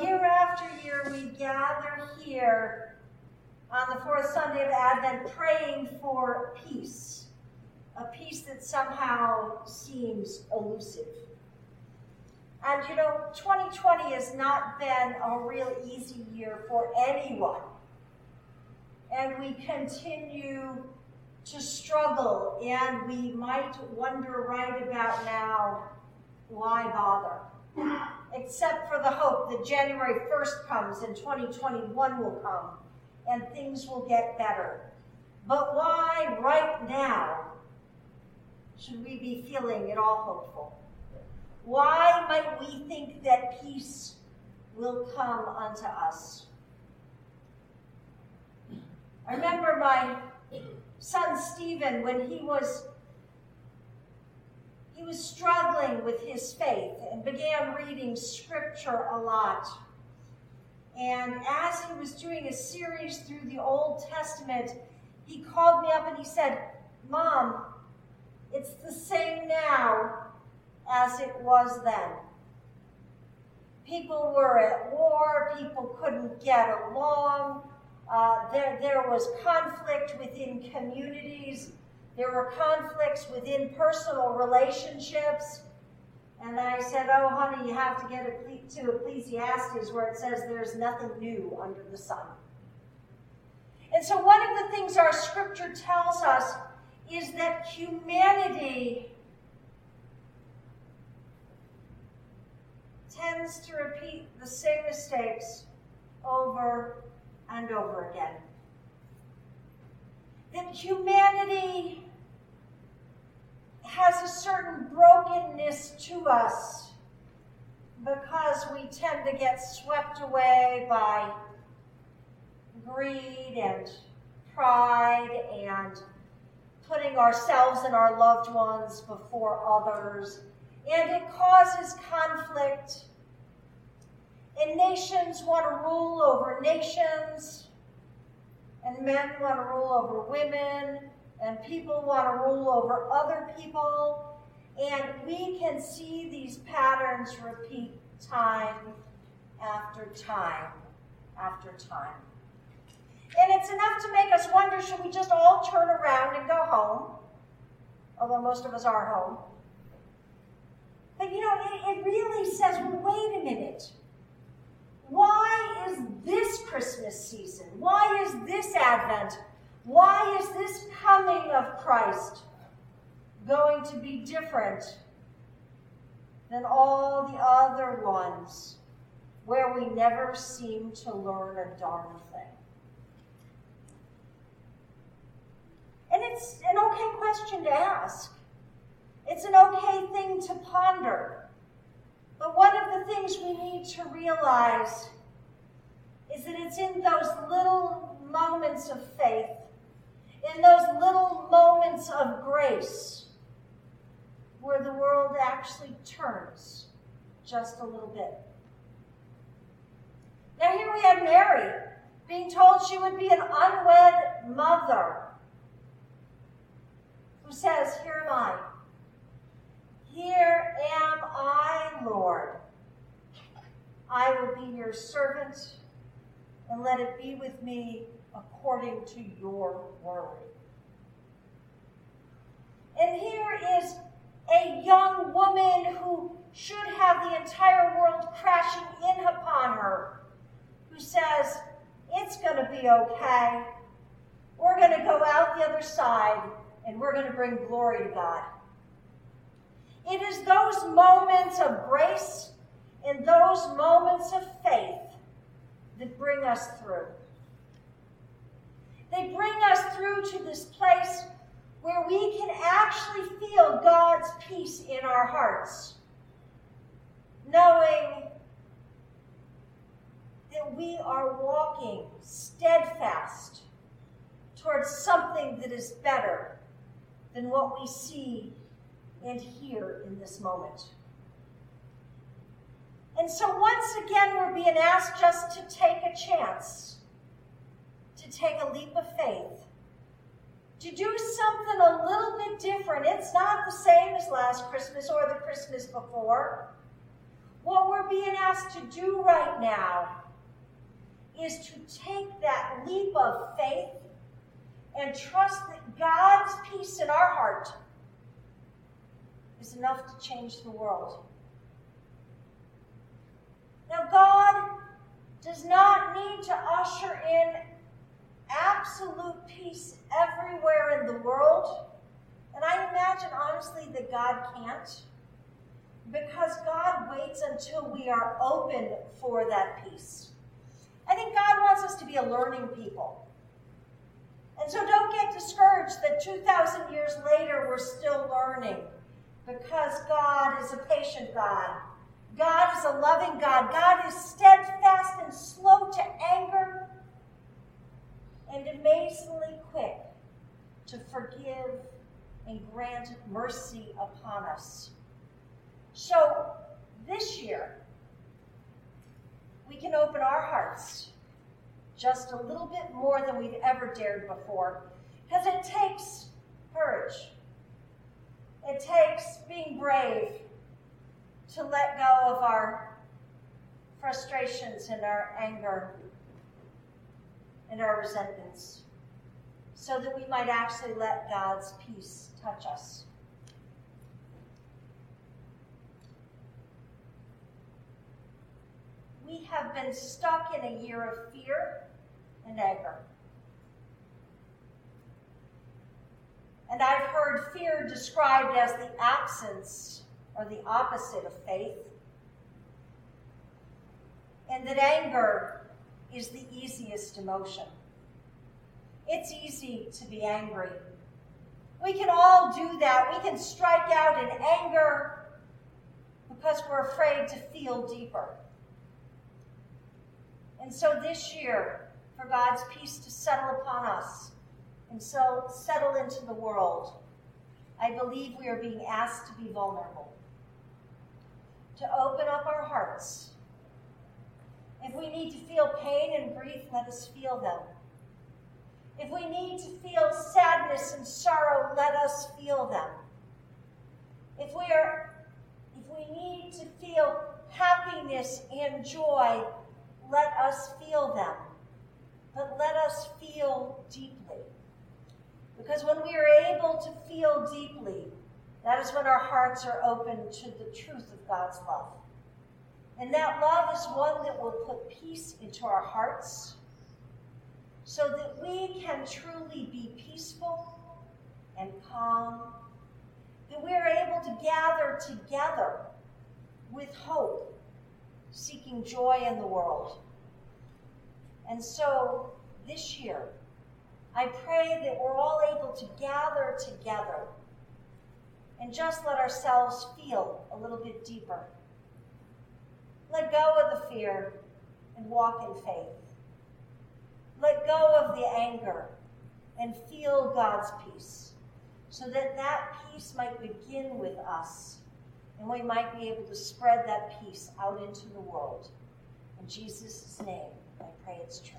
year after year, we gather here on the fourth Sunday of Advent praying for peace, a peace that somehow seems elusive. And you know, 2020 has not been a real easy year for anyone. And we continue to struggle, and we might wonder right about now why bother? Except for the hope that January 1st comes and 2021 will come and things will get better. But why right now should we be feeling at all hopeful? Why might we think that peace will come unto us? I remember my son Stephen when he was he was struggling with his faith and began reading scripture a lot. And as he was doing a series through the Old Testament, he called me up and he said, Mom, it's the same now as it was then. People were at war, people couldn't get along, uh, there, there was conflict within communities, there were conflicts within personal relationships. And I said, Oh, honey, you have to get to Ecclesiastes where it says there's nothing new under the sun. And so, one of the things our scripture tells us is that humanity tends to repeat the same mistakes over and over again. That humanity has a certain brokenness to us because we tend to get swept away by greed and pride and putting ourselves and our loved ones before others. And it causes conflict and nations want to rule over nations, and men want to rule over women, and people want to rule over other people. And we can see these patterns repeat time after time after time. And it's enough to make us wonder should we just all turn around and go home? Although most of us are home. But you know, it, it really says, well, wait a minute. Why is this Christmas season? Why is this Advent? Why is this coming of Christ going to be different than all the other ones where we never seem to learn a darn thing? And it's an okay question to ask. It's an okay thing to ponder. But one of the things we to realize is that it's in those little moments of faith, in those little moments of grace, where the world actually turns just a little bit. Now, here we have Mary being told she would be an unwed mother who says, Here am I. Here am I, Lord. I will be your servant, and let it be with me according to your word. And here is a young woman who should have the entire world crashing in upon her, who says, It's going to be okay. We're going to go out the other side, and we're going to bring glory to God. It is those moments of grace and those moments of faith that bring us through. They bring us through to this place where we can actually feel God's peace in our hearts, knowing that we are walking steadfast towards something that is better than what we see and hear in this moment. And so once again, we're being asked just to take a chance, to take a leap of faith, to do something a little bit different. It's not the same as last Christmas or the Christmas before. What we're being asked to do right now is to take that leap of faith and trust that God's peace in our heart is enough to change the world. Now, God does not need to usher in absolute peace everywhere in the world. And I imagine, honestly, that God can't. Because God waits until we are open for that peace. I think God wants us to be a learning people. And so don't get discouraged that 2,000 years later we're still learning because God is a patient God. God is a loving God. God is steadfast and slow to anger and amazingly quick to forgive and grant mercy upon us. So this year, we can open our hearts just a little bit more than we've ever dared before. Because it takes courage, it takes being brave to let go of our frustrations and our anger and our resentments so that we might actually let God's peace touch us. We have been stuck in a year of fear and anger. And I've heard fear described as the absence or the opposite of faith. And that anger is the easiest emotion. It's easy to be angry. We can all do that. We can strike out in anger because we're afraid to feel deeper. And so this year, for God's peace to settle upon us and so settle into the world, I believe we are being asked to be vulnerable, to open up our hearts. If we need to feel pain and grief, let us feel them. If we need to feel sadness and sorrow, let us feel them. If we are if we need to feel happiness and joy, let us feel them. But let us feel deeply. Because when we are able to feel deeply, that is when our hearts are open to the truth of God's love. And that love is one that will put peace into our hearts so that we can truly be peaceful and calm, that we are able to gather together with hope, seeking joy in the world. And so this year, I pray that we're all able to gather together and just let ourselves feel a little bit deeper. Let go of the fear and walk in faith. Let go of the anger and feel God's peace so that that peace might begin with us and we might be able to spread that peace out into the world. In Jesus' name, I pray it's true.